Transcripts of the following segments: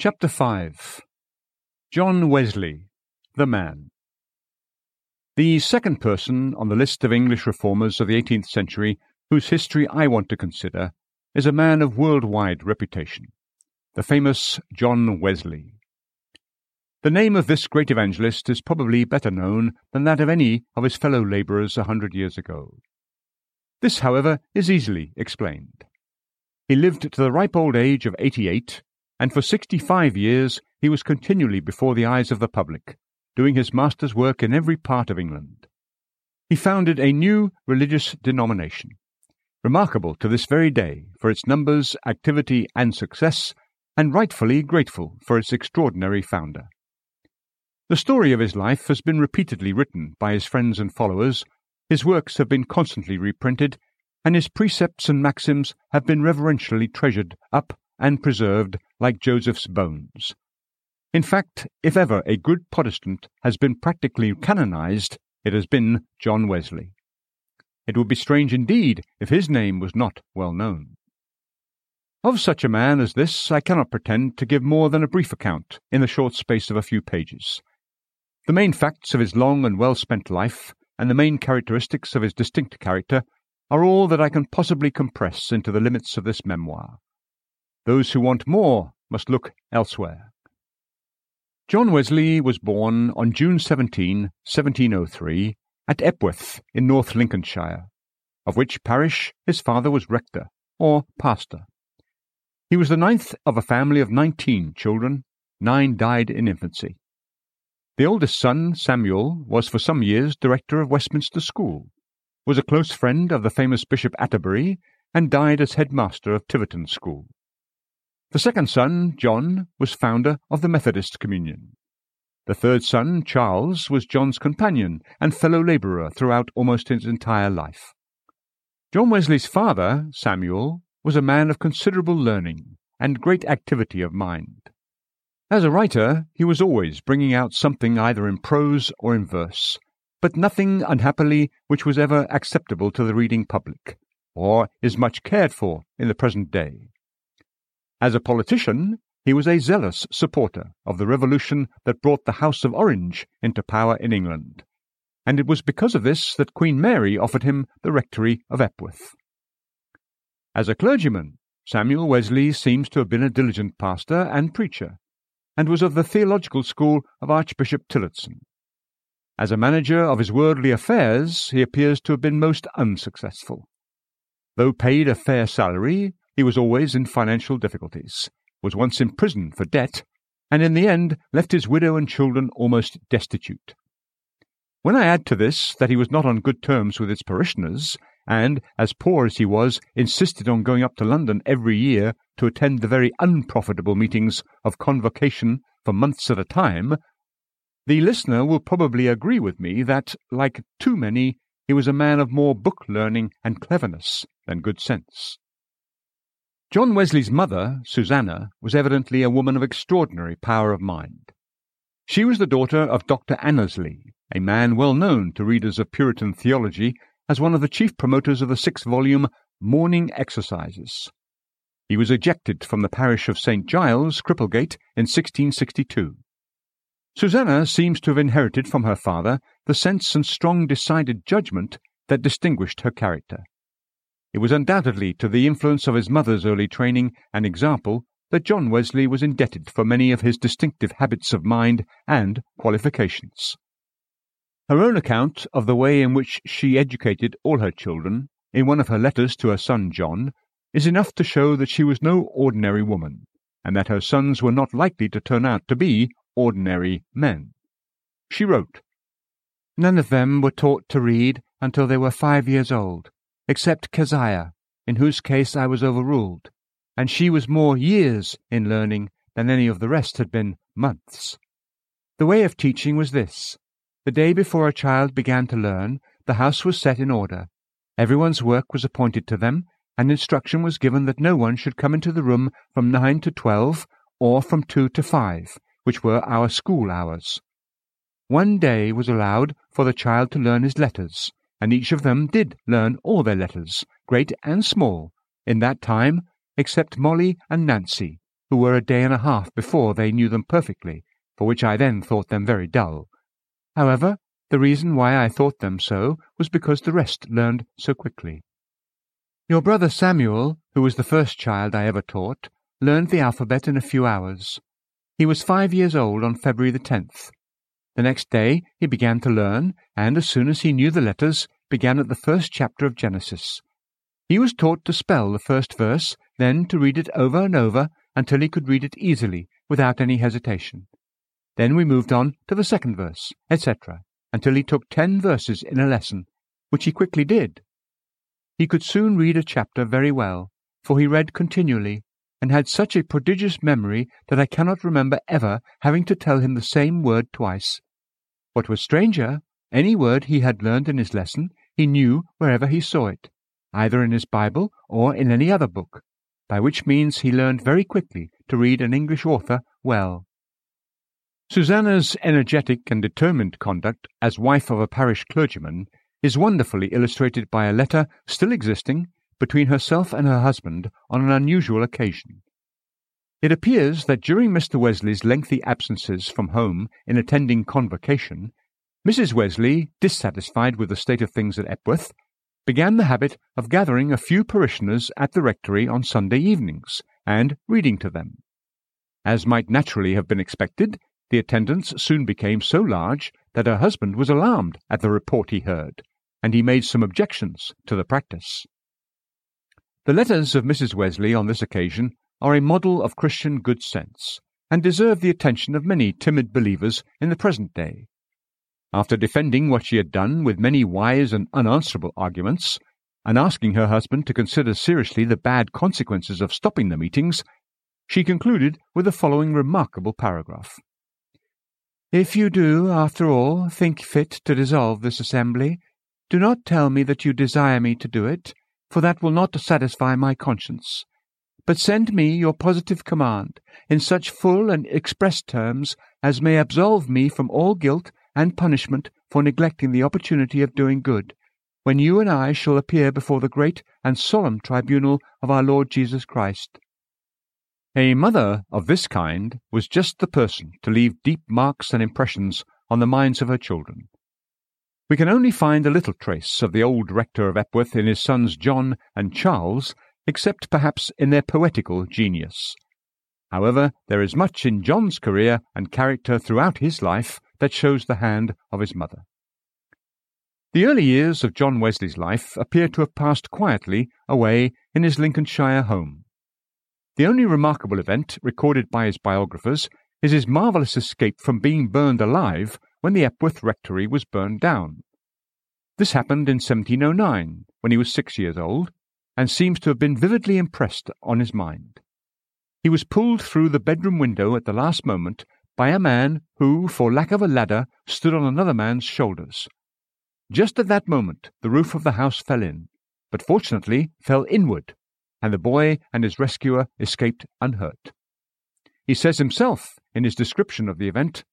Chapter 5 John Wesley, the Man. The second person on the list of English reformers of the eighteenth century whose history I want to consider is a man of worldwide reputation, the famous John Wesley. The name of this great evangelist is probably better known than that of any of his fellow labourers a hundred years ago. This, however, is easily explained. He lived to the ripe old age of eighty-eight, and for sixty-five years he was continually before the eyes of the public, doing his master's work in every part of England. He founded a new religious denomination, remarkable to this very day for its numbers, activity, and success, and rightfully grateful for its extraordinary founder. The story of his life has been repeatedly written by his friends and followers, his works have been constantly reprinted, and his precepts and maxims have been reverentially treasured up and preserved like Joseph's bones. In fact, if ever a good Protestant has been practically canonized, it has been John Wesley. It would be strange indeed if his name was not well known. Of such a man as this I cannot pretend to give more than a brief account in the short space of a few pages. The main facts of his long and well spent life, and the main characteristics of his distinct character, are all that I can possibly compress into the limits of this memoir. Those who want more must look elsewhere. John Wesley was born on June 17, 1703, at Epworth in North Lincolnshire, of which parish his father was rector, or pastor. He was the ninth of a family of nineteen children, nine died in infancy. The oldest son, Samuel, was for some years director of Westminster School, was a close friend of the famous Bishop Atterbury, and died as headmaster of Tiverton School. The second son, John, was founder of the Methodist Communion. The third son, Charles, was John's companion and fellow labourer throughout almost his entire life. John Wesley's father, Samuel, was a man of considerable learning and great activity of mind. As a writer, he was always bringing out something either in prose or in verse, but nothing, unhappily, which was ever acceptable to the reading public, or is much cared for in the present day. As a politician, he was a zealous supporter of the revolution that brought the House of Orange into power in England, and it was because of this that Queen Mary offered him the rectory of Epworth. As a clergyman, Samuel Wesley seems to have been a diligent pastor and preacher, and was of the theological school of Archbishop Tillotson. As a manager of his worldly affairs, he appears to have been most unsuccessful. Though paid a fair salary, he was always in financial difficulties, was once in prison for debt, and in the end left his widow and children almost destitute. When I add to this that he was not on good terms with his parishioners, and, as poor as he was, insisted on going up to London every year to attend the very unprofitable meetings of convocation for months at a time, the listener will probably agree with me that, like too many, he was a man of more book learning and cleverness than good sense. John Wesley's mother, Susanna, was evidently a woman of extraordinary power of mind. She was the daughter of Dr. Annesley, a man well known to readers of Puritan theology as one of the chief promoters of the six volume Morning Exercises. He was ejected from the parish of St. Giles, Cripplegate, in 1662. Susanna seems to have inherited from her father the sense and strong decided judgment that distinguished her character. It was undoubtedly to the influence of his mother's early training and example that John Wesley was indebted for many of his distinctive habits of mind and qualifications. Her own account of the way in which she educated all her children, in one of her letters to her son John, is enough to show that she was no ordinary woman, and that her sons were not likely to turn out to be ordinary men. She wrote, None of them were taught to read until they were five years old except Keziah, in whose case I was overruled, and she was more years in learning than any of the rest had been months. The way of teaching was this. The day before a child began to learn, the house was set in order. Everyone's work was appointed to them, and instruction was given that no one should come into the room from nine to twelve, or from two to five, which were our school hours. One day was allowed for the child to learn his letters, and each of them did learn all their letters, great and small, in that time, except Molly and Nancy, who were a day and a half before they knew them perfectly, for which I then thought them very dull. However, the reason why I thought them so was because the rest learned so quickly. Your brother Samuel, who was the first child I ever taught, learned the alphabet in a few hours. He was five years old on February the tenth. The next day he began to learn, and as soon as he knew the letters, began at the first chapter of Genesis. He was taught to spell the first verse, then to read it over and over until he could read it easily, without any hesitation. Then we moved on to the second verse, etc until he took ten verses in a lesson, which he quickly did. He could soon read a chapter very well, for he read continually, and had such a prodigious memory that I cannot remember ever having to tell him the same word twice. What was stranger, any word he had learned in his lesson he knew wherever he saw it, either in his Bible or in any other book, by which means he learned very quickly to read an English author well. Susanna's energetic and determined conduct as wife of a parish clergyman is wonderfully illustrated by a letter still existing between herself and her husband on an unusual occasion. It appears that during Mr. Wesley's lengthy absences from home in attending convocation, Mrs. Wesley, dissatisfied with the state of things at Epworth, began the habit of gathering a few parishioners at the rectory on Sunday evenings and reading to them. As might naturally have been expected, the attendance soon became so large that her husband was alarmed at the report he heard, and he made some objections to the practice. The letters of Mrs. Wesley on this occasion are a model of Christian good sense, and deserve the attention of many timid believers in the present day. After defending what she had done with many wise and unanswerable arguments, and asking her husband to consider seriously the bad consequences of stopping the meetings, she concluded with the following remarkable paragraph. If you do, after all, think fit to dissolve this assembly, do not tell me that you desire me to do it, for that will not satisfy my conscience. But send me your positive command, in such full and express terms as may absolve me from all guilt and punishment for neglecting the opportunity of doing good, when you and I shall appear before the great and solemn tribunal of our Lord Jesus Christ. A mother of this kind was just the person to leave deep marks and impressions on the minds of her children. We can only find a little trace of the old rector of Epworth in his sons John and Charles, except perhaps in their poetical genius. However, there is much in John's career and character throughout his life that shows the hand of his mother. The early years of John Wesley's life appear to have passed quietly away in his Lincolnshire home. The only remarkable event recorded by his biographers is his marvellous escape from being burned alive when the Epworth Rectory was burned down. This happened in 1709, when he was six years old, and seems to have been vividly impressed on his mind. He was pulled through the bedroom window at the last moment by a man who, for lack of a ladder, stood on another man's shoulders. Just at that moment the roof of the house fell in, but fortunately fell inward and the boy and his rescuer escaped unhurt. He says himself in his description of the event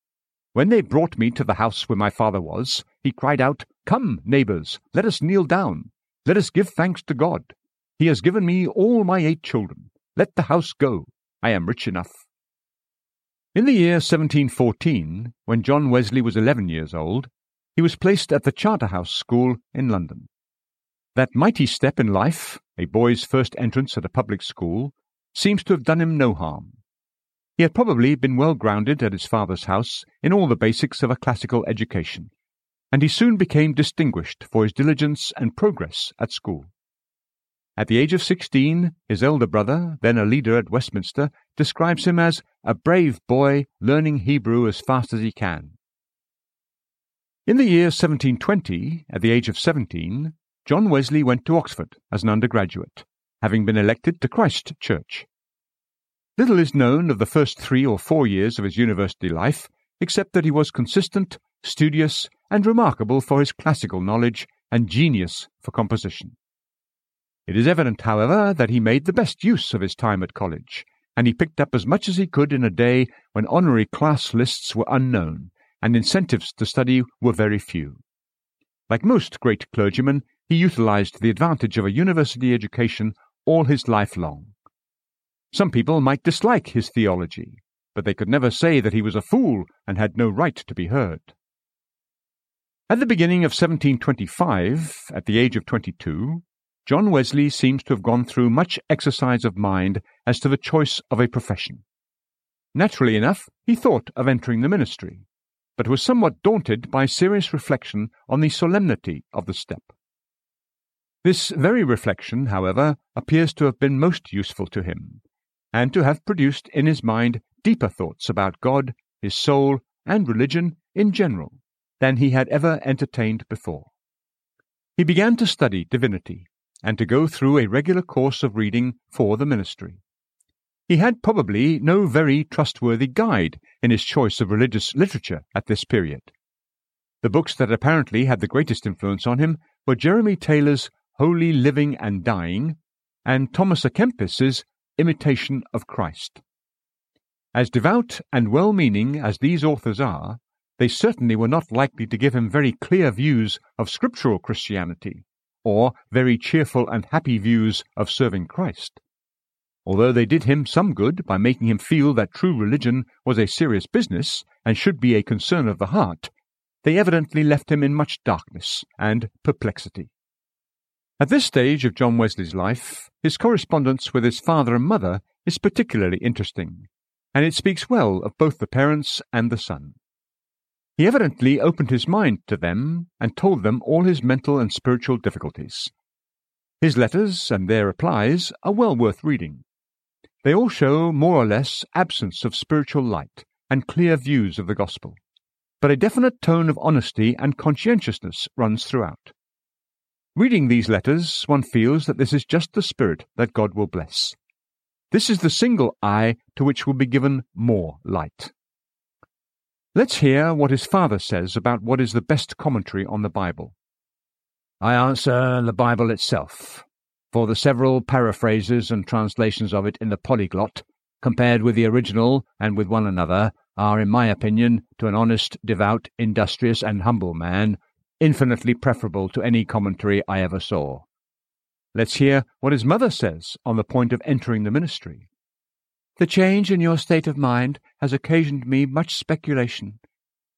When they brought me to the house where my father was, he cried out, Come, neighbors, let us kneel down. Let us give thanks to God. He has given me all my eight children. Let the house go. I am rich enough. In the year 1714, when John Wesley was eleven years old, he was placed at the Charterhouse School in London. That mighty step in life, a boy's first entrance at a public school, seems to have done him no harm. He had probably been well grounded at his father's house in all the basics of a classical education, and he soon became distinguished for his diligence and progress at school. At the age of sixteen, his elder brother, then a leader at Westminster, describes him as a brave boy learning Hebrew as fast as he can. In the year 1720, at the age of seventeen, John Wesley went to Oxford as an undergraduate, having been elected to Christ Church. Little is known of the first three or four years of his university life, except that he was consistent, studious, and remarkable for his classical knowledge and genius for composition. It is evident, however, that he made the best use of his time at college, and he picked up as much as he could in a day when honorary class lists were unknown and incentives to study were very few. Like most great clergymen, he utilized the advantage of a university education all his life long. Some people might dislike his theology, but they could never say that he was a fool and had no right to be heard. At the beginning of 1725, at the age of 22, John Wesley seems to have gone through much exercise of mind as to the choice of a profession. Naturally enough, he thought of entering the ministry, but was somewhat daunted by serious reflection on the solemnity of the step. This very reflection, however, appears to have been most useful to him, and to have produced in his mind deeper thoughts about God, his soul, and religion in general than he had ever entertained before. He began to study divinity, and to go through a regular course of reading for the ministry. He had probably no very trustworthy guide in his choice of religious literature at this period. The books that apparently had the greatest influence on him were Jeremy Taylor's Holy Living and Dying and Thomas à Kempis's Imitation of Christ. As devout and well meaning as these authors are, they certainly were not likely to give him very clear views of scriptural Christianity, or very cheerful and happy views of serving Christ. Although they did him some good by making him feel that true religion was a serious business and should be a concern of the heart, they evidently left him in much darkness and perplexity. At this stage of John Wesley's life, his correspondence with his father and mother is particularly interesting, and it speaks well of both the parents and the son. He evidently opened his mind to them and told them all his mental and spiritual difficulties. His letters and their replies are well worth reading. They all show more or less absence of spiritual light and clear views of the gospel, but a definite tone of honesty and conscientiousness runs throughout. Reading these letters, one feels that this is just the spirit that God will bless. This is the single eye to which will be given more light. Let's hear what his father says about what is the best commentary on the Bible. I answer the Bible itself, for the several paraphrases and translations of it in the polyglot, compared with the original and with one another, are, in my opinion, to an honest, devout, industrious, and humble man, infinitely preferable to any commentary I ever saw. Let's hear what his mother says on the point of entering the ministry. The change in your state of mind has occasioned me much speculation.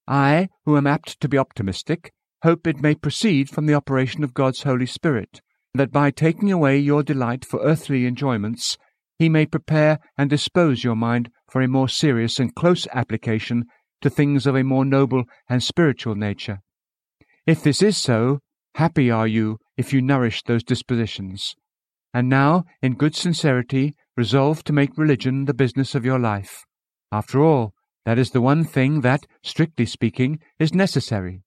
I, who am apt to be optimistic, hope it may proceed from the operation of God's Holy Spirit, that by taking away your delight for earthly enjoyments, he may prepare and dispose your mind for a more serious and close application to things of a more noble and spiritual nature. If this is so, happy are you if you nourish those dispositions. And now, in good sincerity, resolve to make religion the business of your life. After all, that is the one thing that, strictly speaking, is necessary.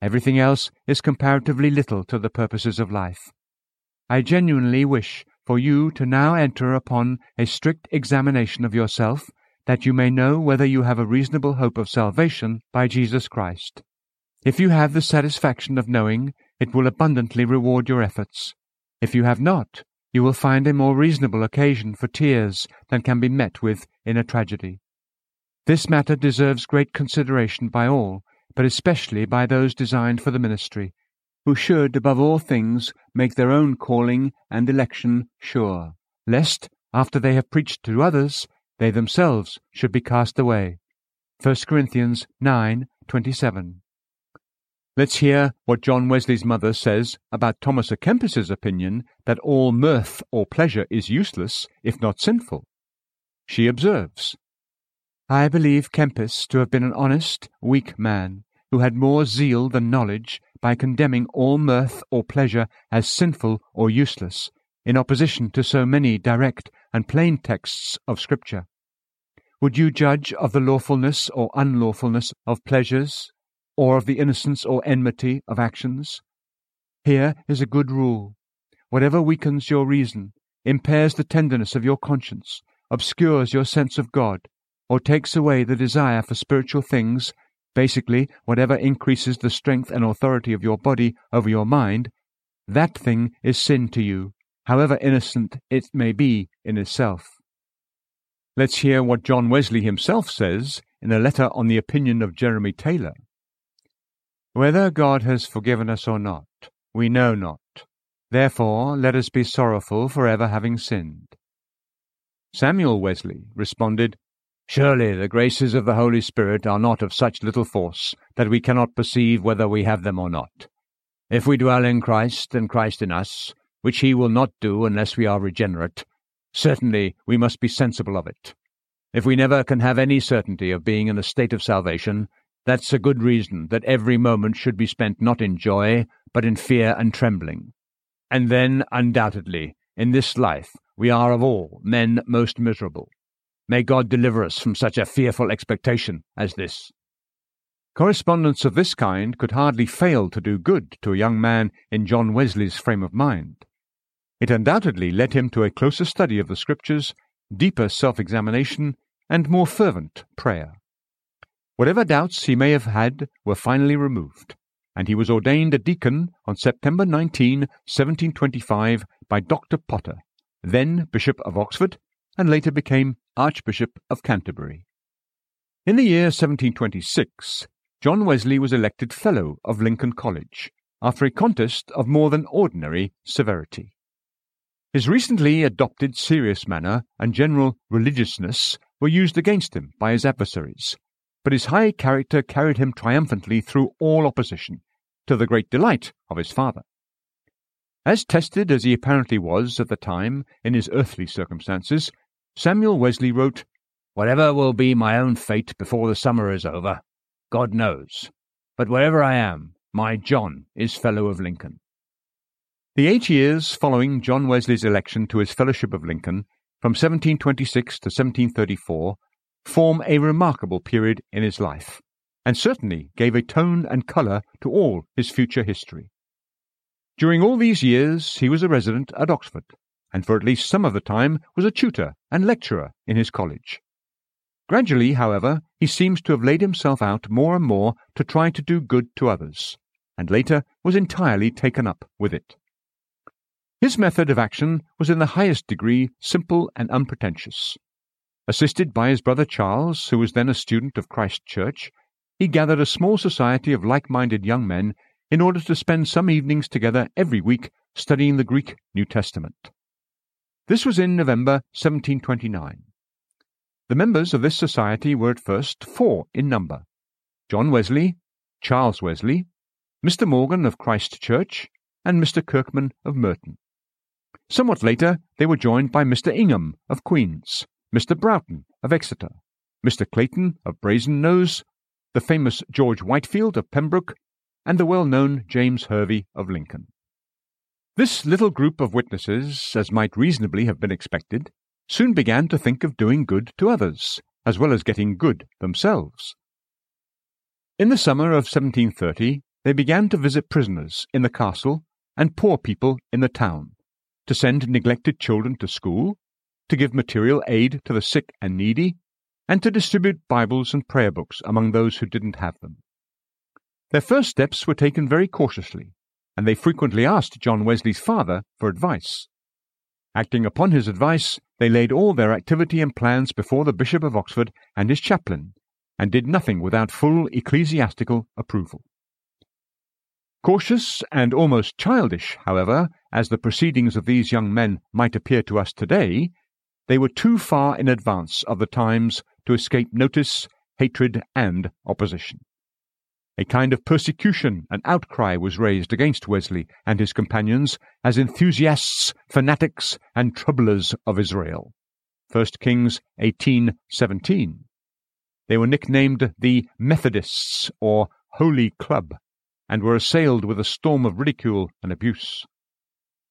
Everything else is comparatively little to the purposes of life. I genuinely wish for you to now enter upon a strict examination of yourself, that you may know whether you have a reasonable hope of salvation by Jesus Christ. If you have the satisfaction of knowing, it will abundantly reward your efforts. If you have not, you will find a more reasonable occasion for tears than can be met with in a tragedy. This matter deserves great consideration by all, but especially by those designed for the ministry, who should, above all things, make their own calling and election sure, lest, after they have preached to others, they themselves should be cast away. 1 Corinthians 9:27. Let's hear what John Wesley's mother says about Thomas à Kempis's opinion that all mirth or pleasure is useless, if not sinful. She observes, I believe Kempis to have been an honest, weak man, who had more zeal than knowledge by condemning all mirth or pleasure as sinful or useless, in opposition to so many direct and plain texts of Scripture. Would you judge of the lawfulness or unlawfulness of pleasures or of the innocence or enmity of actions. Here is a good rule. Whatever weakens your reason, impairs the tenderness of your conscience, obscures your sense of God, or takes away the desire for spiritual things, basically, whatever increases the strength and authority of your body over your mind, that thing is sin to you, however innocent it may be in itself. Let's hear what John Wesley himself says in a letter on the opinion of Jeremy Taylor. Whether God has forgiven us or not, we know not. Therefore let us be sorrowful for ever having sinned. Samuel Wesley responded, Surely the graces of the Holy Spirit are not of such little force that we cannot perceive whether we have them or not. If we dwell in Christ and Christ in us, which he will not do unless we are regenerate, certainly we must be sensible of it. If we never can have any certainty of being in a state of salvation, that's a good reason that every moment should be spent not in joy, but in fear and trembling. And then, undoubtedly, in this life we are of all men most miserable. May God deliver us from such a fearful expectation as this. Correspondence of this kind could hardly fail to do good to a young man in John Wesley's frame of mind. It undoubtedly led him to a closer study of the Scriptures, deeper self examination, and more fervent prayer. Whatever doubts he may have had were finally removed, and he was ordained a deacon on September 19, 1725, by Dr. Potter, then Bishop of Oxford, and later became Archbishop of Canterbury. In the year 1726, John Wesley was elected Fellow of Lincoln College after a contest of more than ordinary severity. His recently adopted serious manner and general religiousness were used against him by his adversaries, but his high character carried him triumphantly through all opposition, to the great delight of his father. As tested as he apparently was at the time in his earthly circumstances, Samuel Wesley wrote, Whatever will be my own fate before the summer is over, God knows. But wherever I am, my John is Fellow of Lincoln. The eight years following John Wesley's election to his Fellowship of Lincoln, from 1726 to 1734, form a remarkable period in his life, and certainly gave a tone and colour to all his future history. During all these years he was a resident at Oxford, and for at least some of the time was a tutor and lecturer in his college. Gradually, however, he seems to have laid himself out more and more to try to do good to others, and later was entirely taken up with it. His method of action was in the highest degree simple and unpretentious. Assisted by his brother Charles, who was then a student of Christ Church, he gathered a small society of like minded young men in order to spend some evenings together every week studying the Greek New Testament. This was in November 1729. The members of this society were at first four in number John Wesley, Charles Wesley, Mr. Morgan of Christ Church, and Mr. Kirkman of Merton. Somewhat later, they were joined by Mr. Ingham of Queen's, Mr. Broughton of Exeter, Mr. Clayton of Brasenose, the famous George Whitefield of Pembroke, and the well known James Hervey of Lincoln. This little group of witnesses, as might reasonably have been expected, soon began to think of doing good to others, as well as getting good themselves. In the summer of 1730, they began to visit prisoners in the castle and poor people in the town, to send neglected children to school, to give material aid to the sick and needy, and to distribute Bibles and prayer books among those who didn't have them. Their first steps were taken very cautiously, and they frequently asked John Wesley's father for advice. Acting upon his advice, they laid all their activity and plans before the Bishop of Oxford and his chaplain, and did nothing without full ecclesiastical approval. Cautious and almost childish, however, as the proceedings of these young men might appear to us today, they were too far in advance of the times to escape notice, hatred, and opposition. A kind of persecution and outcry was raised against Wesley and his companions as enthusiasts, fanatics, and troublers of Israel. 1 Kings 18:17. They were nicknamed the Methodists or Holy Club, and were assailed with a storm of ridicule and abuse.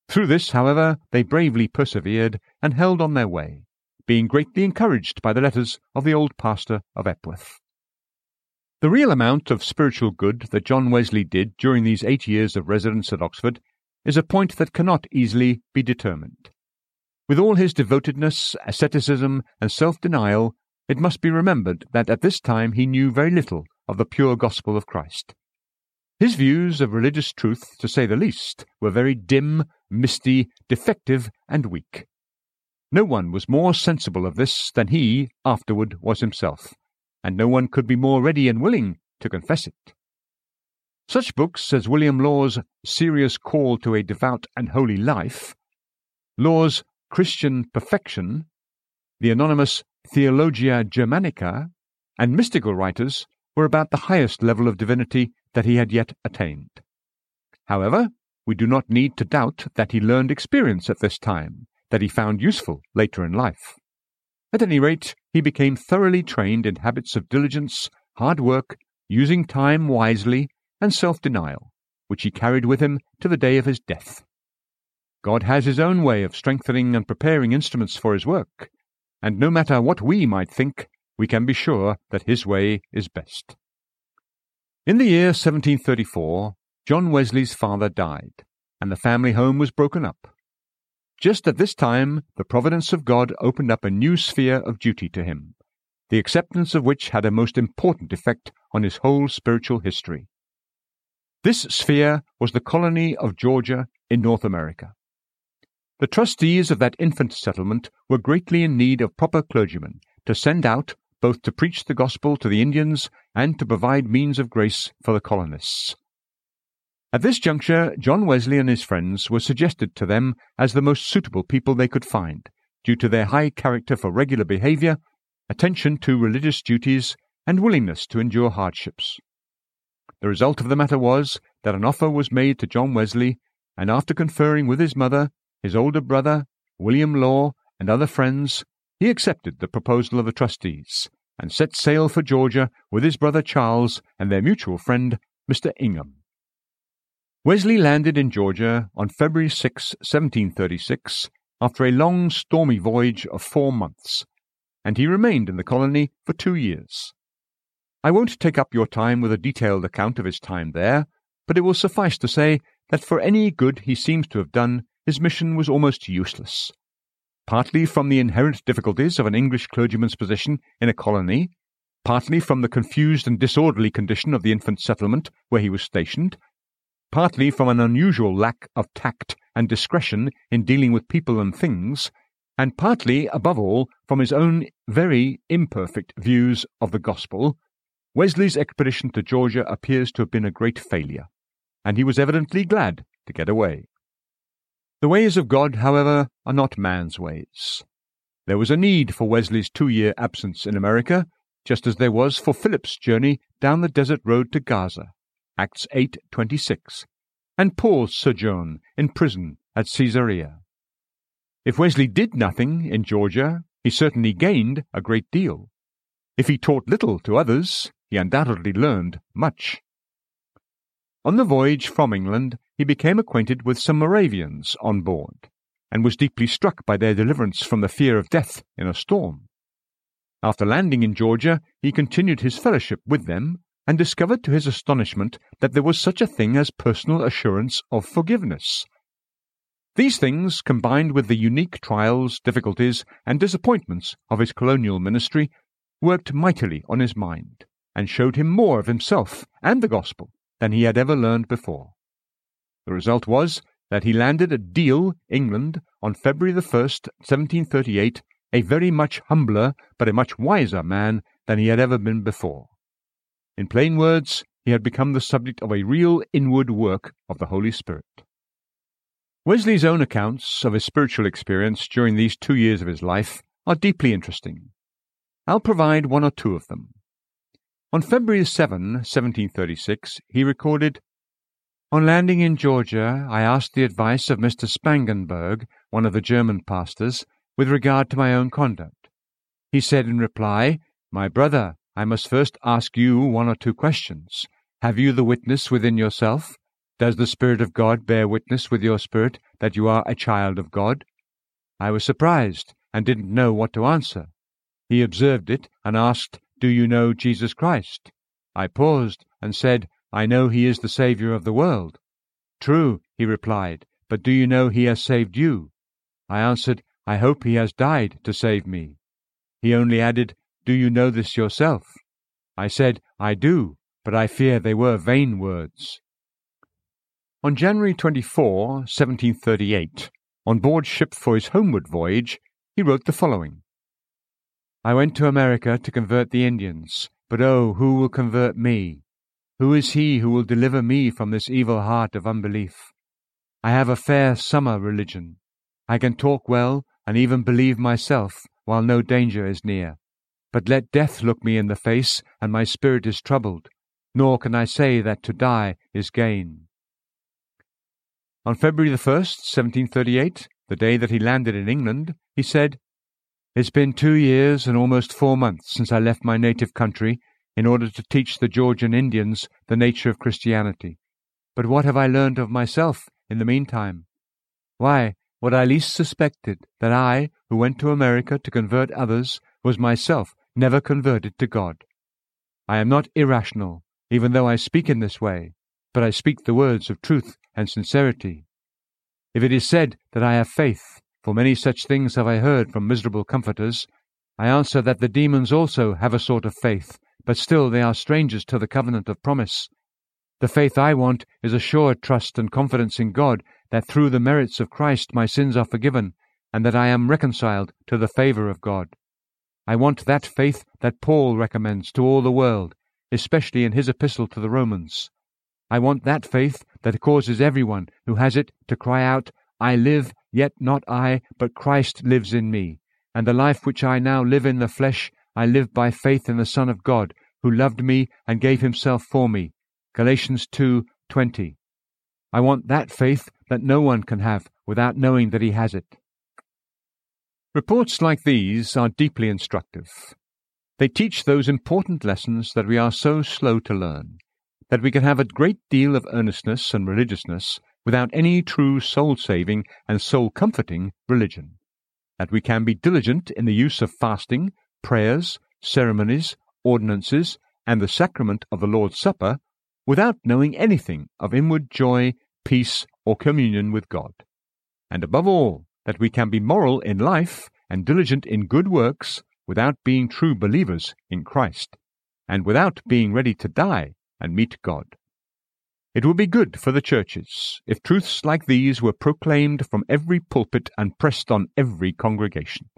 Through this, however, they bravely persevered and held on their way, being greatly encouraged by the letters of the old pastor of Epworth. The real amount of spiritual good that John Wesley did during these eight years of residence at Oxford is a point that cannot easily be determined. With all his devotedness, asceticism, and self denial, it must be remembered that at this time he knew very little of the pure gospel of Christ. His views of religious truth, to say the least, were very dim, misty, defective, and weak. No one was more sensible of this than he afterward was himself, and no one could be more ready and willing to confess it. Such books as William Law's Serious Call to a Devout and Holy Life, Law's Christian Perfection, the anonymous Theologia Germanica, and mystical writers were about the highest level of divinity that he had yet attained. However, we do not need to doubt that he learned experience at this time, that he found useful later in life. At any rate, he became thoroughly trained in habits of diligence, hard work, using time wisely, and self denial, which he carried with him to the day of his death. God has his own way of strengthening and preparing instruments for his work, and no matter what we might think, we can be sure that his way is best. In the year 1734, John Wesley's father died, and the family home was broken up. Just at this time, the providence of God opened up a new sphere of duty to him, the acceptance of which had a most important effect on his whole spiritual history. This sphere was the colony of Georgia in North America. The trustees of that infant settlement were greatly in need of proper clergymen to send out both to preach the gospel to the Indians and to provide means of grace for the colonists. At this juncture, John Wesley and his friends were suggested to them as the most suitable people they could find, due to their high character for regular behavior, attention to religious duties, and willingness to endure hardships. The result of the matter was that an offer was made to John Wesley, and after conferring with his mother, his older brother, William Law, and other friends, he accepted the proposal of the trustees and set sail for Georgia with his brother Charles and their mutual friend, Mr. Ingham. Wesley landed in Georgia on February 6, 1736, after a long stormy voyage of four months, and he remained in the colony for two years. I won't take up your time with a detailed account of his time there, but it will suffice to say that for any good he seems to have done, his mission was almost useless. Partly from the inherent difficulties of an English clergyman's position in a colony, partly from the confused and disorderly condition of the infant settlement where he was stationed, partly from an unusual lack of tact and discretion in dealing with people and things, and partly, above all, from his own very imperfect views of the gospel, Wesley's expedition to Georgia appears to have been a great failure, and he was evidently glad to get away. The ways of God, however, are not man's ways. There was a need for Wesley's two year absence in America, just as there was for Philip's journey down the desert road to Gaza. Acts 8:26, and Paul's sojourn in prison at Caesarea. If Wesley did nothing in Georgia, he certainly gained a great deal. If he taught little to others, he undoubtedly learned much. On the voyage from England, he became acquainted with some Moravians on board, and was deeply struck by their deliverance from the fear of death in a storm. After landing in Georgia, he continued his fellowship with them and discovered to his astonishment that there was such a thing as personal assurance of forgiveness. These things, combined with the unique trials, difficulties, and disappointments of his colonial ministry, worked mightily on his mind, and showed him more of himself and the gospel than he had ever learned before. The result was that he landed at Deal, England, on February the 1st, 1738, a very much humbler but a much wiser man than he had ever been before. In plain words, he had become the subject of a real inward work of the Holy Spirit. Wesley's own accounts of his spiritual experience during these two years of his life are deeply interesting. I'll provide one or two of them. On February 7, 1736, he recorded, On landing in Georgia, I asked the advice of Mr. Spangenberg, one of the German pastors, with regard to my own conduct. He said in reply, My brother, I must first ask you one or two questions. Have you the witness within yourself? Does the Spirit of God bear witness with your spirit that you are a child of God? I was surprised and didn't know what to answer. He observed it and asked, Do you know Jesus Christ? I paused and said, I know he is the Saviour of the world. True, he replied, but do you know he has saved you? I answered, I hope he has died to save me. He only added, do you know this yourself? I said, I do, but I fear they were vain words. On January 24, 1738, on board ship for his homeward voyage, he wrote the following I went to America to convert the Indians, but oh, who will convert me? Who is he who will deliver me from this evil heart of unbelief? I have a fair summer religion. I can talk well and even believe myself, while no danger is near. But let death look me in the face, and my spirit is troubled, nor can I say that to die is gain. On February the 1st, 1738, the day that he landed in England, he said, It's been two years and almost four months since I left my native country in order to teach the Georgian Indians the nature of Christianity. But what have I learned of myself in the meantime? Why, what I least suspected, that I, who went to America to convert others, was myself never converted to God. I am not irrational, even though I speak in this way, but I speak the words of truth and sincerity. If it is said that I have faith, for many such things have I heard from miserable comforters, I answer that the demons also have a sort of faith, but still they are strangers to the covenant of promise. The faith I want is a sure trust and confidence in God that through the merits of Christ my sins are forgiven, and that I am reconciled to the favour of God. I want that faith that Paul recommends to all the world, especially in his epistle to the Romans. I want that faith that causes everyone who has it to cry out, I live, yet not I, but Christ lives in me, and the life which I now live in the flesh, I live by faith in the Son of God, who loved me and gave himself for me. Galatians 2:20. I want that faith that no one can have without knowing that he has it. Reports like these are deeply instructive. They teach those important lessons that we are so slow to learn, that we can have a great deal of earnestness and religiousness without any true soul saving and soul comforting religion, that we can be diligent in the use of fasting, prayers, ceremonies, ordinances, and the sacrament of the Lord's Supper without knowing anything of inward joy, peace, or communion with God, and above all, that we can be moral in life and diligent in good works without being true believers in Christ, and without being ready to die and meet God. It would be good for the churches if truths like these were proclaimed from every pulpit and pressed on every congregation.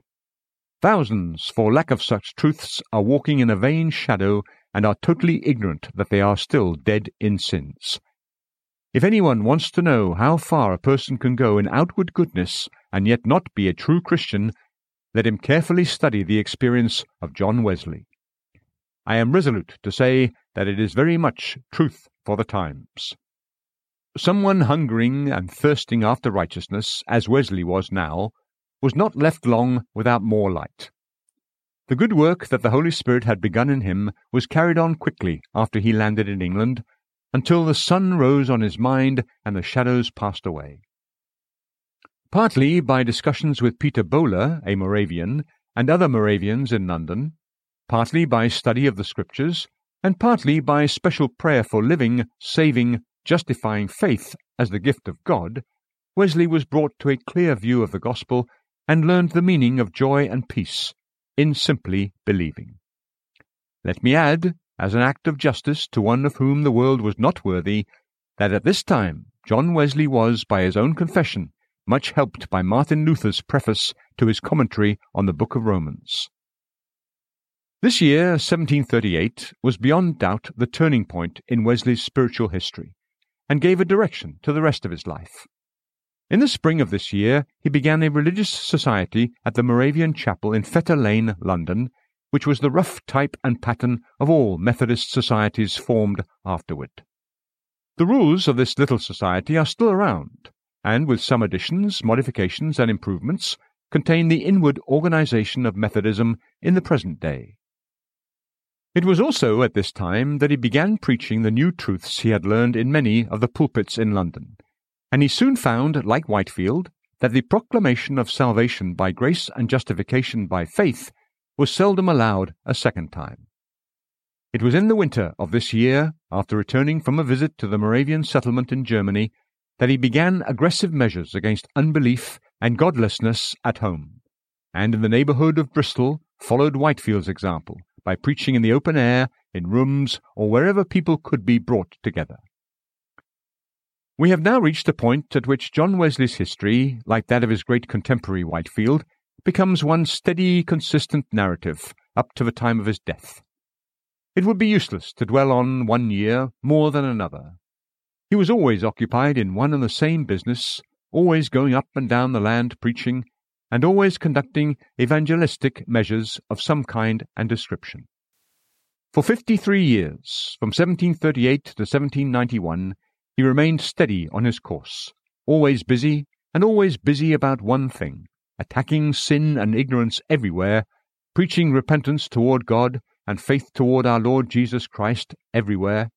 Thousands, for lack of such truths, are walking in a vain shadow and are totally ignorant that they are still dead in sins. If anyone wants to know how far a person can go in outward goodness and yet not be a true Christian, let him carefully study the experience of John Wesley. I am resolute to say that it is very much truth for the times. Someone hungering and thirsting after righteousness, as Wesley was now, was not left long without more light. The good work that the Holy Spirit had begun in him was carried on quickly after he landed in England, until the sun rose on his mind and the shadows passed away. Partly by discussions with Peter Böhler, a Moravian, and other Moravians in London, partly by study of the Scriptures, and partly by special prayer for living, saving, justifying faith as the gift of God, Wesley was brought to a clear view of the gospel and learned the meaning of joy and peace in simply believing. Let me add, as an act of justice to one of whom the world was not worthy, that at this time John Wesley was, by his own confession, much helped by Martin Luther's preface to his commentary on the Book of Romans. This year, 1738, was beyond doubt the turning point in Wesley's spiritual history, and gave a direction to the rest of his life. In the spring of this year, he began a religious society at the Moravian Chapel in Fetter Lane, London, which was the rough type and pattern of all Methodist societies formed afterward. The rules of this little society are still around, and with some additions, modifications, and improvements, contain the inward organization of Methodism in the present day. It was also at this time that he began preaching the new truths he had learned in many of the pulpits in London, and he soon found, like Whitefield, that the proclamation of salvation by grace and justification by faith was seldom allowed a second time. It was in the winter of this year, after returning from a visit to the Moravian settlement in Germany, that he began aggressive measures against unbelief and godlessness at home, and in the neighbourhood of Bristol followed Whitefield's example by preaching in the open air, in rooms, or wherever people could be brought together. We have now reached the point at which John Wesley's history, like that of his great contemporary Whitefield, becomes one steady, consistent narrative up to the time of his death. It would be useless to dwell on one year more than another, he was always occupied in one and the same business, always going up and down the land preaching, and always conducting evangelistic measures of some kind and description. For fifty three years, from 1738 to 1791, he remained steady on his course, always busy, and always busy about one thing attacking sin and ignorance everywhere, preaching repentance toward God and faith toward our Lord Jesus Christ everywhere,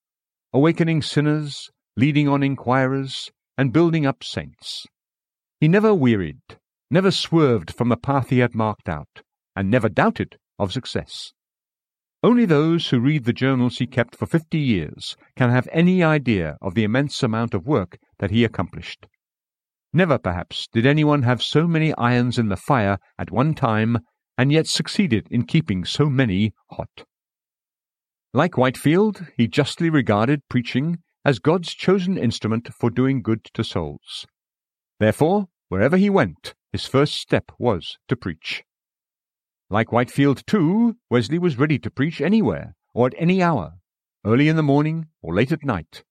awakening sinners, leading on inquirers, and building up saints. He never wearied, never swerved from the path he had marked out, and never doubted of success. Only those who read the journals he kept for fifty years can have any idea of the immense amount of work that he accomplished. Never, perhaps, did anyone have so many irons in the fire at one time and yet succeeded in keeping so many hot. Like Whitefield, he justly regarded preaching as God's chosen instrument for doing good to souls. Therefore, wherever he went, his first step was to preach. Like Whitefield, too, Wesley was ready to preach anywhere or at any hour, early in the morning or late at night,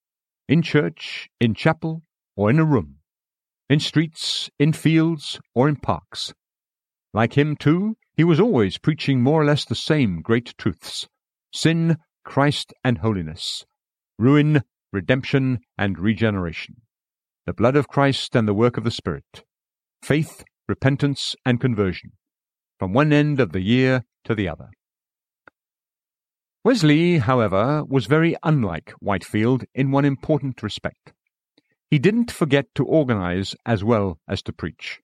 in church, in chapel, or in a room, in streets, in fields, or in parks. Like him, too, he was always preaching more or less the same great truths sin, Christ, and holiness, ruin, redemption, and regeneration, the blood of Christ and the work of the Spirit, faith, repentance, and conversion, from one end of the year to the other. Wesley, however, was very unlike Whitefield in one important respect. He didn't forget to organize as well as to preach.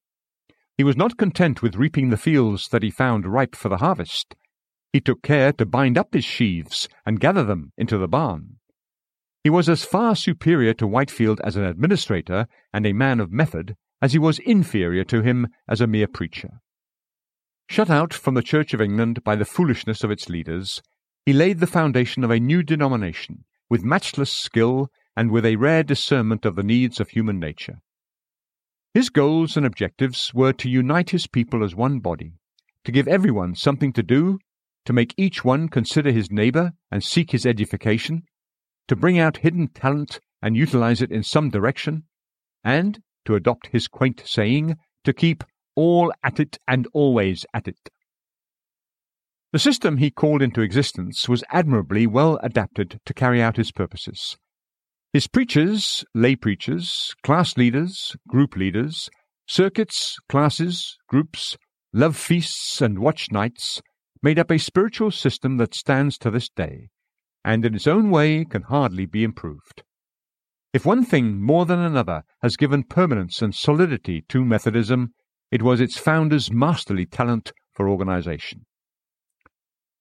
He was not content with reaping the fields that he found ripe for the harvest. He took care to bind up his sheaves and gather them into the barn. He was as far superior to Whitefield as an administrator and a man of method as he was inferior to him as a mere preacher. Shut out from the Church of England by the foolishness of its leaders, he laid the foundation of a new denomination with matchless skill and with a rare discernment of the needs of human nature. His goals and objectives were to unite his people as one body, to give everyone something to do, to make each one consider his neighbor and seek his edification, to bring out hidden talent and utilize it in some direction, and, to adopt his quaint saying, to keep all at it and always at it. The system he called into existence was admirably well adapted to carry out his purposes. His preachers, lay preachers, class leaders, group leaders, circuits, classes, groups, love feasts, and watch nights made up a spiritual system that stands to this day, and in its own way can hardly be improved. If one thing more than another has given permanence and solidity to Methodism, it was its founder's masterly talent for organization.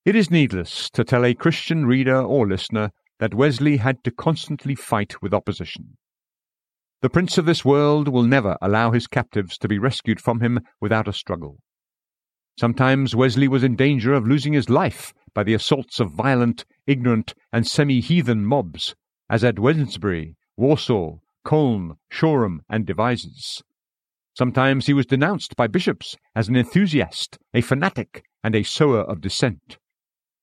It is needless to tell a Christian reader or listener that Wesley had to constantly fight with opposition. The prince of this world will never allow his captives to be rescued from him without a struggle. Sometimes Wesley was in danger of losing his life by the assaults of violent, ignorant, and semi heathen mobs, as at Wednesbury, Walsall, Colne, Shoreham, and Devizes. Sometimes he was denounced by bishops as an enthusiast, a fanatic, and a sower of dissent.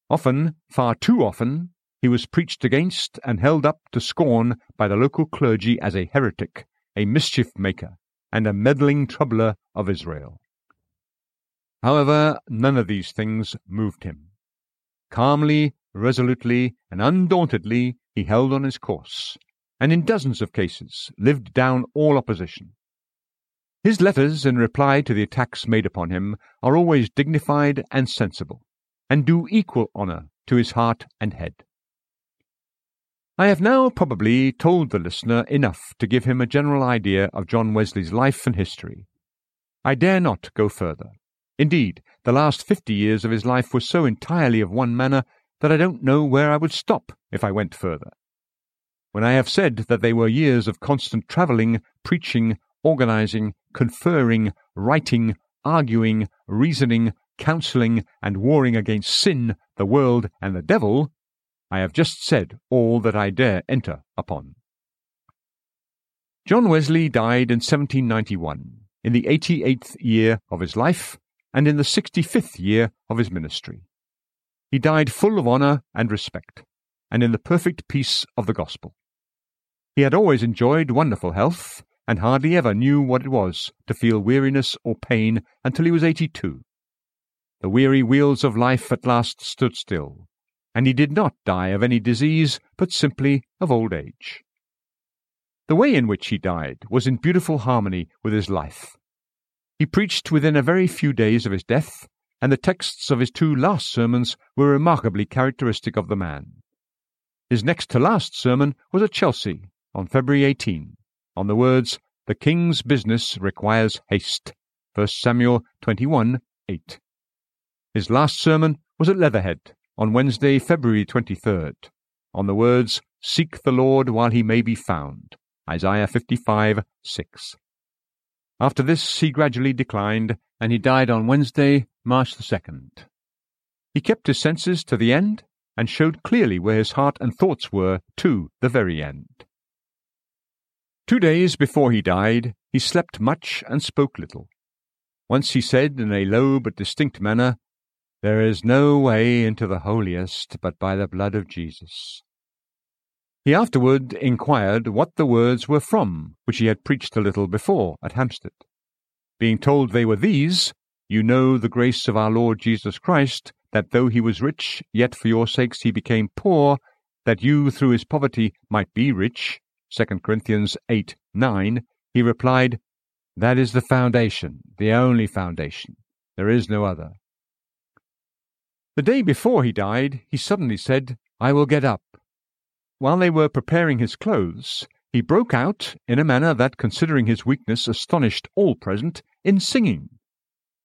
Often, far too often, he was preached against and held up to scorn by the local clergy as a heretic, a mischief maker, and a meddling troubler of Israel. However, none of these things moved him. Calmly, resolutely, and undauntedly he held on his course, and in dozens of cases lived down all opposition. His letters in reply to the attacks made upon him are always dignified and sensible, and do equal honour to his heart and head. I have now probably told the listener enough to give him a general idea of John Wesley's life and history. I dare not go further. Indeed, the last fifty years of his life were so entirely of one manner that I don't know where I would stop if I went further. When I have said that they were years of constant travelling, preaching, organizing, conferring, writing, arguing, reasoning, counselling, and warring against sin, the world, and the devil, I have just said all that I dare enter upon. John Wesley died in 1791, in the 88th year of his life, and in the 65th year of his ministry. He died full of honour and respect, and in the perfect peace of the gospel. He had always enjoyed wonderful health, and hardly ever knew what it was to feel weariness or pain until he was eighty two. The weary wheels of life at last stood still, and he did not die of any disease, but simply of old age. The way in which he died was in beautiful harmony with his life. He preached within a very few days of his death, and the texts of his two last sermons were remarkably characteristic of the man. His next to last sermon was at Chelsea on February 18, on the words, The king's business requires haste. 1 Samuel 21 8. His last sermon was at Leatherhead on Wednesday, February 23rd, on the words, Seek the Lord while he may be found. Isaiah 55 6. After this, he gradually declined, and he died on Wednesday, March the 2nd. He kept his senses to the end and showed clearly where his heart and thoughts were to the very end. Two days before he died, he slept much and spoke little. Once he said in a low but distinct manner, There is no way into the holiest but by the blood of Jesus. He afterward inquired what the words were from which he had preached a little before at Hampstead. Being told they were these, You know the grace of our Lord Jesus Christ, that though he was rich, yet for your sakes he became poor, that you through his poverty might be rich. 2 Corinthians 8 9, he replied, That is the foundation, the only foundation. There is no other. The day before he died, he suddenly said, I will get up. While they were preparing his clothes, he broke out, in a manner that, considering his weakness, astonished all present, in singing.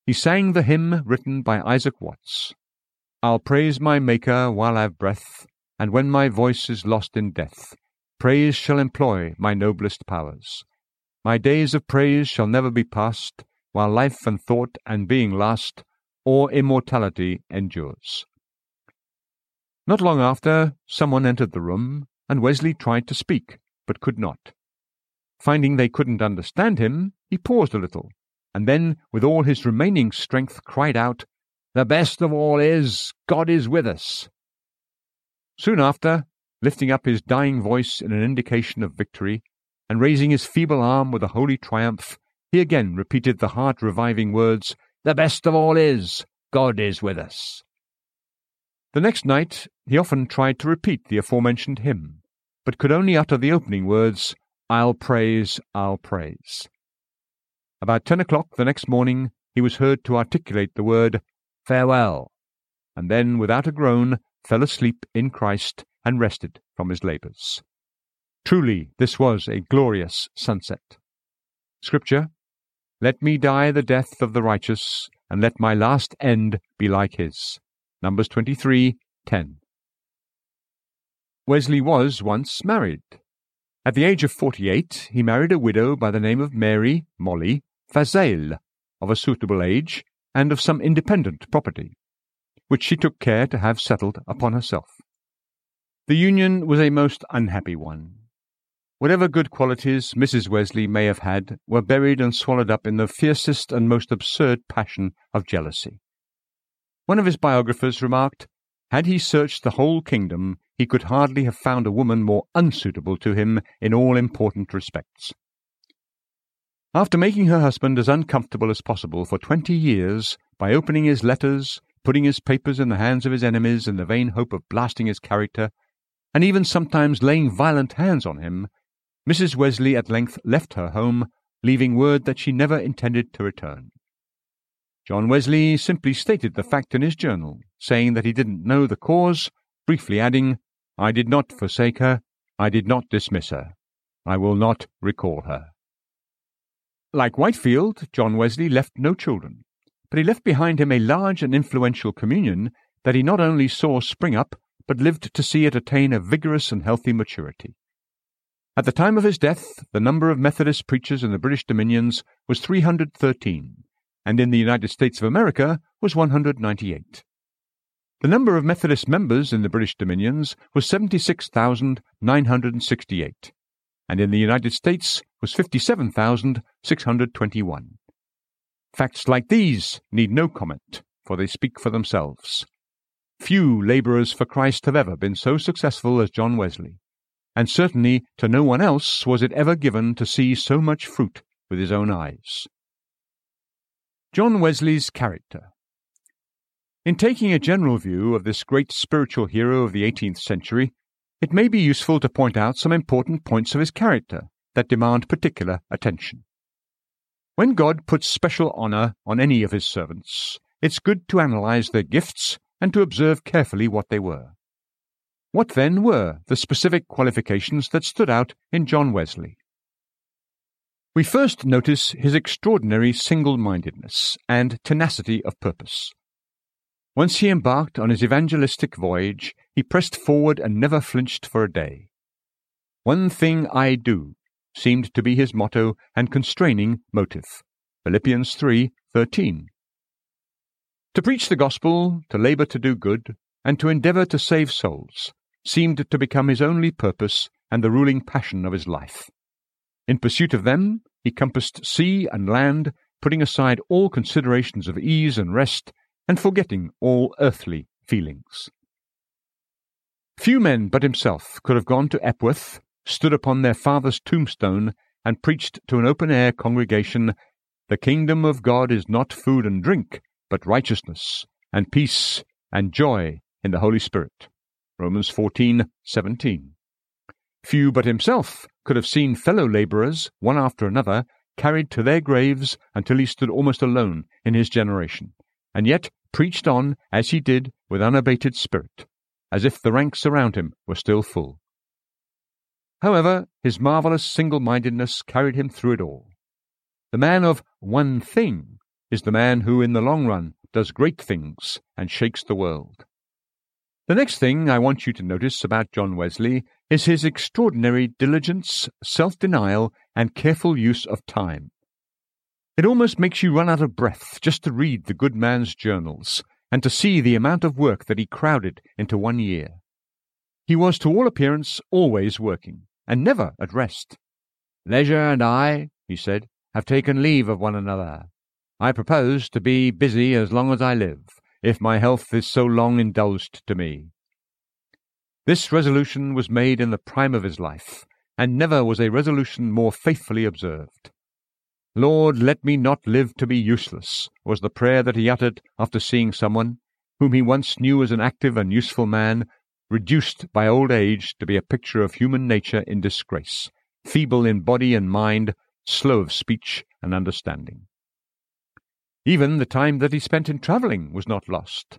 He sang the hymn written by Isaac Watts I'll praise my Maker while I've breath, and when my voice is lost in death, praise shall employ my noblest powers. My days of praise shall never be past, while life and thought and being last, or immortality endures. Not long after, someone entered the room, and Wesley tried to speak, but could not. Finding they couldn't understand him, he paused a little, and then, with all his remaining strength, cried out, The best of all is, God is with us. Soon after, lifting up his dying voice in an indication of victory, and raising his feeble arm with a holy triumph, he again repeated the heart reviving words, The best of all is, God is with us. The next night he often tried to repeat the aforementioned hymn, but could only utter the opening words, I'll praise, I'll praise. About ten o'clock the next morning he was heard to articulate the word farewell, and then, without a groan, fell asleep in Christ and rested from his labours. Truly, this was a glorious sunset. Scripture Let me die the death of the righteous, and let my last end be like his. Numbers 23 10. Wesley was once married. At the age of 48, he married a widow by the name of Mary Molly Vazeille, of a suitable age and of some independent property, which she took care to have settled upon herself. The union was a most unhappy one. Whatever good qualities Mrs. Wesley may have had were buried and swallowed up in the fiercest and most absurd passion of jealousy. One of his biographers remarked, Had he searched the whole kingdom, he could hardly have found a woman more unsuitable to him in all important respects. After making her husband as uncomfortable as possible for twenty years by opening his letters, putting his papers in the hands of his enemies in the vain hope of blasting his character, and even sometimes laying violent hands on him, Mrs. Wesley at length left her home, leaving word that she never intended to return. John Wesley simply stated the fact in his journal, saying that he didn't know the cause, briefly adding, I did not forsake her, I did not dismiss her, I will not recall her. Like Whitefield, John Wesley left no children, but he left behind him a large and influential communion that he not only saw spring up, but lived to see it attain a vigorous and healthy maturity. At the time of his death, the number of Methodist preachers in the British dominions was 313, and in the United States of America was 198. The number of Methodist members in the British dominions was 76,968, and in the United States was 57,621. Facts like these need no comment, for they speak for themselves. Few labourers for Christ have ever been so successful as John Wesley, and certainly to no one else was it ever given to see so much fruit with his own eyes. John Wesley's character. In taking a general view of this great spiritual hero of the eighteenth century, it may be useful to point out some important points of his character that demand particular attention. When God puts special honor on any of his servants, it's good to analyze their gifts and to observe carefully what they were. What then were the specific qualifications that stood out in John Wesley? We first notice his extraordinary single mindedness and tenacity of purpose. Once he embarked on his evangelistic voyage, he pressed forward and never flinched for a day. One thing I do seemed to be his motto and constraining motive. Philippians 3:13. To preach the gospel, to labor to do good, and to endeavor to save souls seemed to become his only purpose and the ruling passion of his life. In pursuit of them, he compassed sea and land, putting aside all considerations of ease and rest, and forgetting all earthly feelings. Few men but himself could have gone to Epworth, stood upon their father's tombstone, and preached to an open air congregation, The kingdom of God is not food and drink, but righteousness, and peace, and joy in the Holy Spirit. Romans 14:17. Few but himself could have seen fellow labourers, one after another, carried to their graves until he stood almost alone in his generation, and yet preached on as he did with unabated spirit, as if the ranks around him were still full. However, his marvellous single mindedness carried him through it all. The man of one thing is the man who, in the long run, does great things and shakes the world. The next thing I want you to notice about John Wesley is his extraordinary diligence, self denial, and careful use of time. It almost makes you run out of breath just to read the good man's journals and to see the amount of work that he crowded into one year. He was to all appearance always working, and never at rest. Leisure and I, he said, have taken leave of one another. I propose to be busy as long as I live, if my health is so long indulged to me. This resolution was made in the prime of his life, and never was a resolution more faithfully observed. Lord, let me not live to be useless, was the prayer that he uttered after seeing someone, whom he once knew as an active and useful man, reduced by old age to be a picture of human nature in disgrace, feeble in body and mind, slow of speech and understanding. Even the time that he spent in travelling was not lost.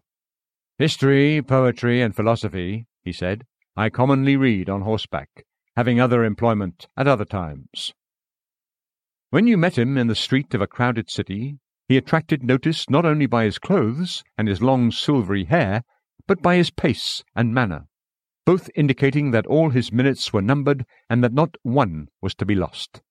History, poetry, and philosophy, he said, I commonly read on horseback, having other employment at other times. When you met him in the street of a crowded city, he attracted notice not only by his clothes and his long silvery hair, but by his pace and manner, both indicating that all his minutes were numbered and that not one was to be lost.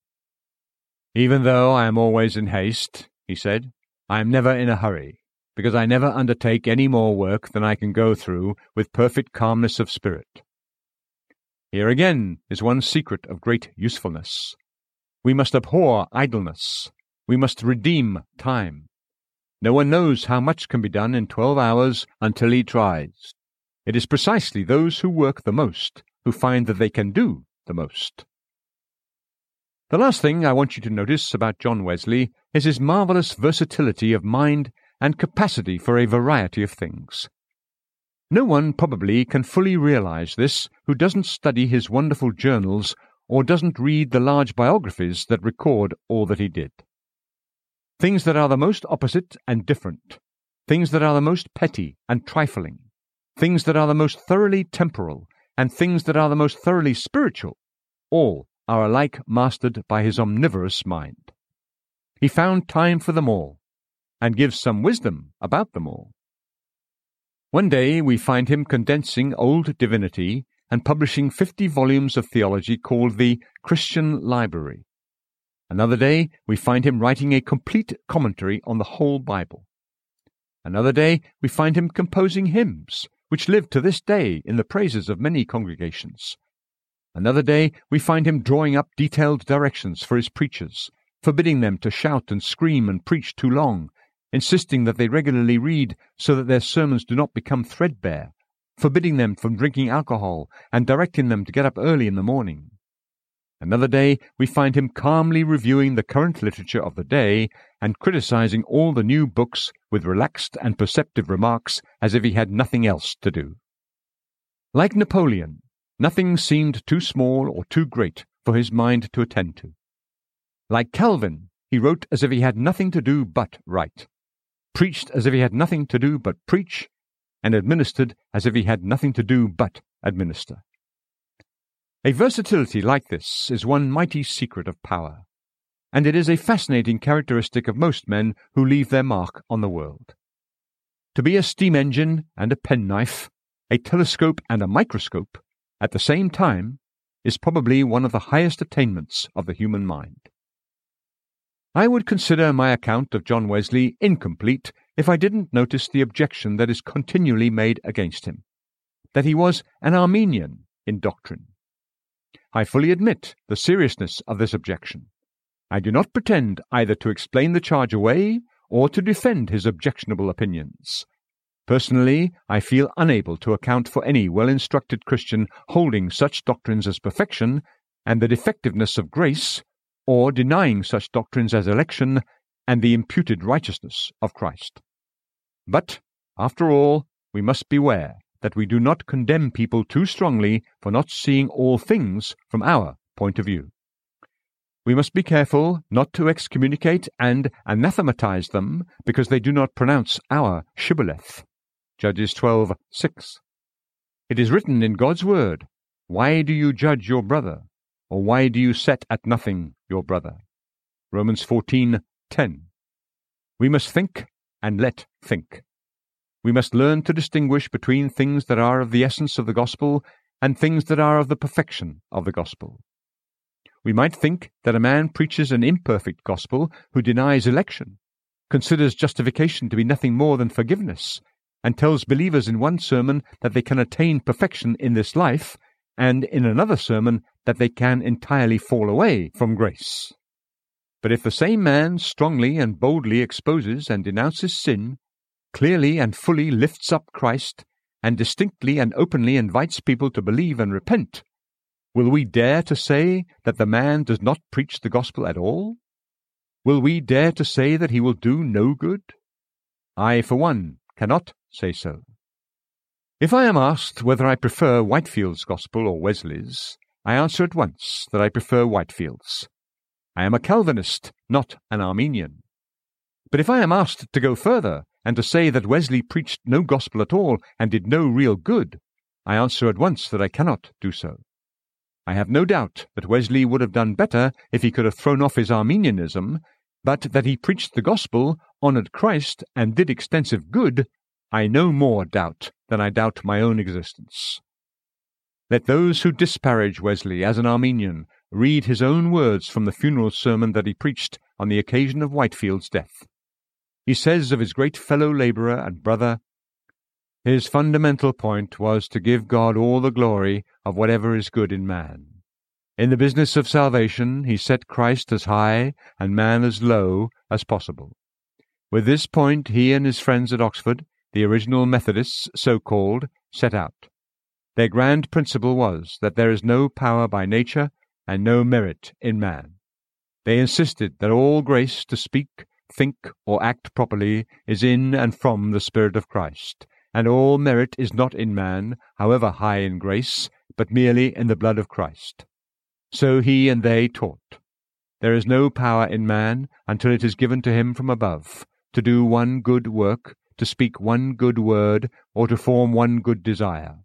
Even though I am always in haste, he said, I am never in a hurry, because I never undertake any more work than I can go through with perfect calmness of spirit. Here again is one secret of great usefulness. We must abhor idleness. We must redeem time. No one knows how much can be done in twelve hours until he tries. It is precisely those who work the most who find that they can do the most. The last thing I want you to notice about John Wesley is his marvellous versatility of mind and capacity for a variety of things. No one probably can fully realize this who doesn't study his wonderful journals or doesn't read the large biographies that record all that he did. Things that are the most opposite and different, things that are the most petty and trifling, things that are the most thoroughly temporal, and things that are the most thoroughly spiritual, all are alike mastered by his omnivorous mind. He found time for them all, and gives some wisdom about them all. One day we find him condensing old divinity and publishing fifty volumes of theology called the Christian Library. Another day we find him writing a complete commentary on the whole Bible. Another day we find him composing hymns, which live to this day in the praises of many congregations, Another day we find him drawing up detailed directions for his preachers, forbidding them to shout and scream and preach too long, insisting that they regularly read so that their sermons do not become threadbare, forbidding them from drinking alcohol and directing them to get up early in the morning. Another day, we find him calmly reviewing the current literature of the day and criticizing all the new books with relaxed and perceptive remarks as if he had nothing else to do. Like Napoleon, nothing seemed too small or too great for his mind to attend to. Like Calvin, he wrote as if he had nothing to do but write, preached as if he had nothing to do but preach, and administered as if he had nothing to do but administer. A versatility like this is one mighty secret of power, and it is a fascinating characteristic of most men who leave their mark on the world. To be a steam engine and a penknife, a telescope and a microscope, at the same time, is probably one of the highest attainments of the human mind. I would consider my account of John Wesley incomplete if I didn't notice the objection that is continually made against him that he was an Arminian in doctrine. I fully admit the seriousness of this objection. I do not pretend either to explain the charge away or to defend his objectionable opinions. Personally, I feel unable to account for any well instructed Christian holding such doctrines as perfection and the defectiveness of grace, or denying such doctrines as election and the imputed righteousness of Christ. But, after all, we must beware that we do not condemn people too strongly for not seeing all things from our point of view. We must be careful not to excommunicate and anathematize them because they do not pronounce our shibboleth. Judges 12:6. It is written in God's word, Why do you judge your brother? Or why do you set at nothing your brother? Romans 14:10. We must think and let think. We must learn to distinguish between things that are of the essence of the gospel and things that are of the perfection of the gospel. We might think that a man preaches an imperfect gospel who denies election, considers justification to be nothing more than forgiveness, and tells believers in one sermon that they can attain perfection in this life, and in another sermon that they can entirely fall away from grace. But if the same man strongly and boldly exposes and denounces sin, clearly and fully lifts up Christ, and distinctly and openly invites people to believe and repent, will we dare to say that the man does not preach the gospel at all? Will we dare to say that he will do no good? I, for one, cannot say so. If I am asked whether I prefer Whitefield's gospel or Wesley's, I answer at once that I prefer Whitefield's. I am a Calvinist, not an Arminian. But if I am asked to go further and to say that Wesley preached no gospel at all and did no real good, I answer at once that I cannot do so. I have no doubt that Wesley would have done better if he could have thrown off his Arminianism, but that he preached the gospel, honoured Christ, and did extensive good, I no more doubt than I doubt my own existence. Let those who disparage Wesley as an Arminian read his own words from the funeral sermon that he preached on the occasion of Whitefield's death. He says of his great fellow laborer and brother, His fundamental point was to give God all the glory of whatever is good in man. In the business of salvation, he set Christ as high and man as low as possible. With this point, he and his friends at Oxford, the original Methodists, so called, set out. Their grand principle was that there is no power by nature and no merit in man. They insisted that all grace to speak think, or act properly is in and from the Spirit of Christ, and all merit is not in man, however high in grace, but merely in the blood of Christ. So he and they taught. There is no power in man until it is given to him from above, to do one good work, to speak one good word, or to form one good desire.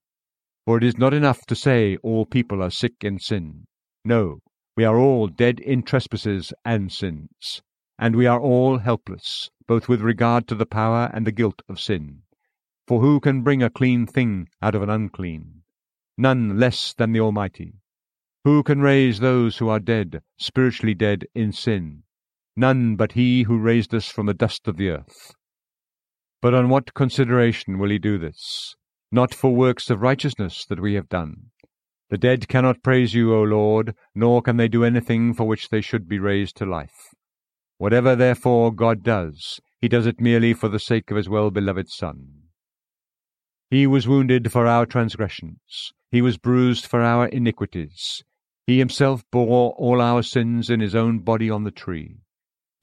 For it is not enough to say all people are sick in sin. No, we are all dead in trespasses and sins and we are all helpless, both with regard to the power and the guilt of sin. For who can bring a clean thing out of an unclean? None less than the Almighty. Who can raise those who are dead, spiritually dead in sin? None but He who raised us from the dust of the earth. But on what consideration will He do this? Not for works of righteousness that we have done. The dead cannot praise you, O Lord, nor can they do anything for which they should be raised to life. Whatever, therefore, God does, he does it merely for the sake of his well beloved Son. He was wounded for our transgressions, he was bruised for our iniquities. He himself bore all our sins in his own body on the tree.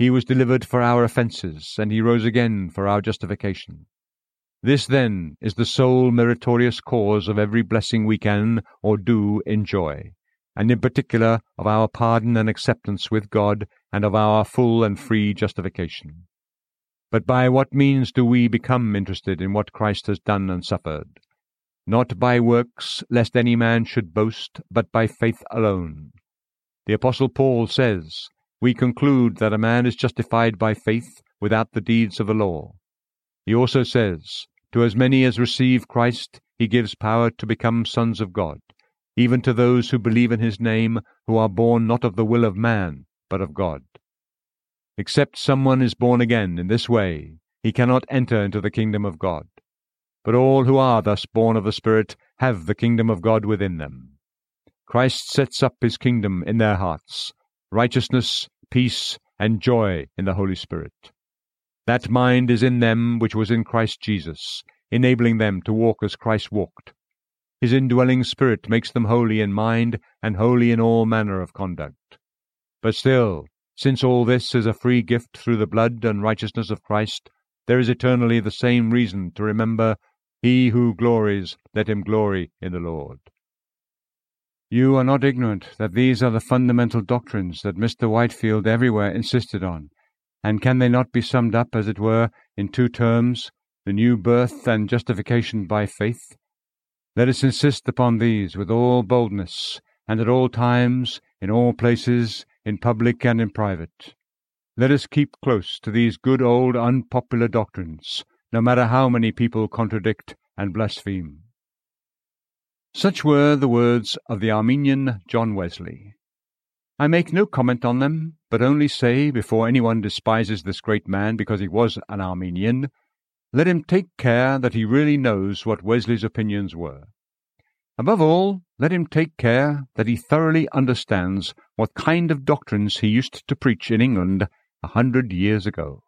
He was delivered for our offences, and he rose again for our justification. This, then, is the sole meritorious cause of every blessing we can or do enjoy, and in particular of our pardon and acceptance with God, and of our full and free justification. But by what means do we become interested in what Christ has done and suffered? Not by works, lest any man should boast, but by faith alone. The Apostle Paul says, We conclude that a man is justified by faith without the deeds of the law. He also says, To as many as receive Christ, he gives power to become sons of God, even to those who believe in his name, who are born not of the will of man, but of God. Except someone is born again in this way, he cannot enter into the kingdom of God. But all who are thus born of the Spirit have the kingdom of God within them. Christ sets up his kingdom in their hearts righteousness, peace, and joy in the Holy Spirit. That mind is in them which was in Christ Jesus, enabling them to walk as Christ walked. His indwelling Spirit makes them holy in mind and holy in all manner of conduct. But still, since all this is a free gift through the blood and righteousness of Christ, there is eternally the same reason to remember, He who glories, let him glory in the Lord. You are not ignorant that these are the fundamental doctrines that Mr. Whitefield everywhere insisted on, and can they not be summed up, as it were, in two terms, the new birth and justification by faith? Let us insist upon these with all boldness, and at all times, in all places, in public and in private. Let us keep close to these good old unpopular doctrines, no matter how many people contradict and blaspheme. Such were the words of the Arminian John Wesley. I make no comment on them, but only say, before anyone despises this great man because he was an Arminian, let him take care that he really knows what Wesley's opinions were. Above all, let him take care that he thoroughly understands what kind of doctrines he used to preach in England a hundred years ago.